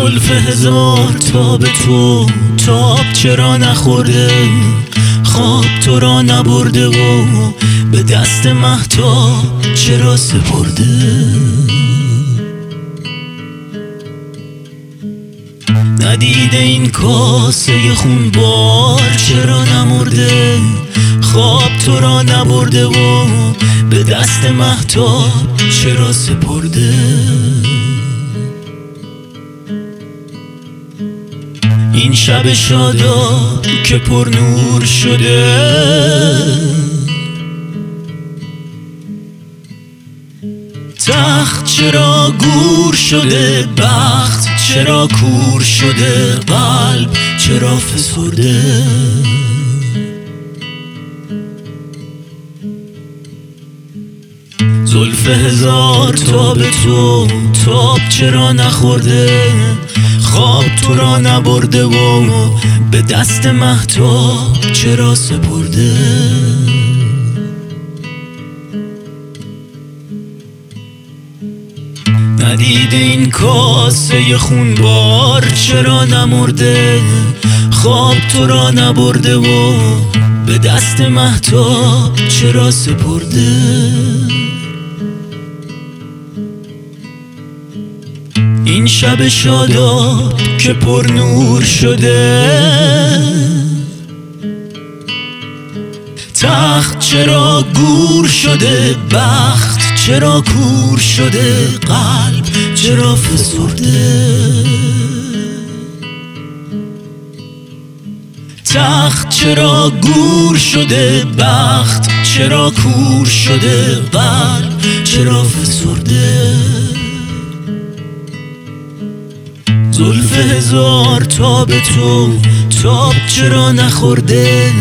زلف هزار تا به تو تاب چرا نخورده؟ خواب تو را نبرده و به دست محتاب چرا سپرده؟ ندیده این کاسه خون بار چرا نمرده؟ خواب تو را نبرده و به دست محتاب چرا سپرده؟ این شب شادا که پر نور شده. تخت چرا گور شده بخت چرا کور شده قلب چرا فسرده. زلف هزار تا به تو تاب چرا نخورده؟ خواب تو را نبرده و به دست محتاب چرا سپرده؟ ندیده این کاسه خونبار چرا نمرده؟ خواب تو را نبرده و به دست محتاب چرا سپرده؟ این شب شادا که پر نور شده. تخت چرا گور شده بخت چرا کور شده قلب چرا فسرده. تخت چرا گور شده بخت چرا کور شده قلب چرا فسرده. زلف هزار تا به تو تاب چرا نخورده؟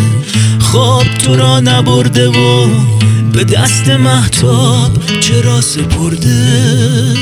خواب تو را نبرده و به دست محتاب چرا سپرده؟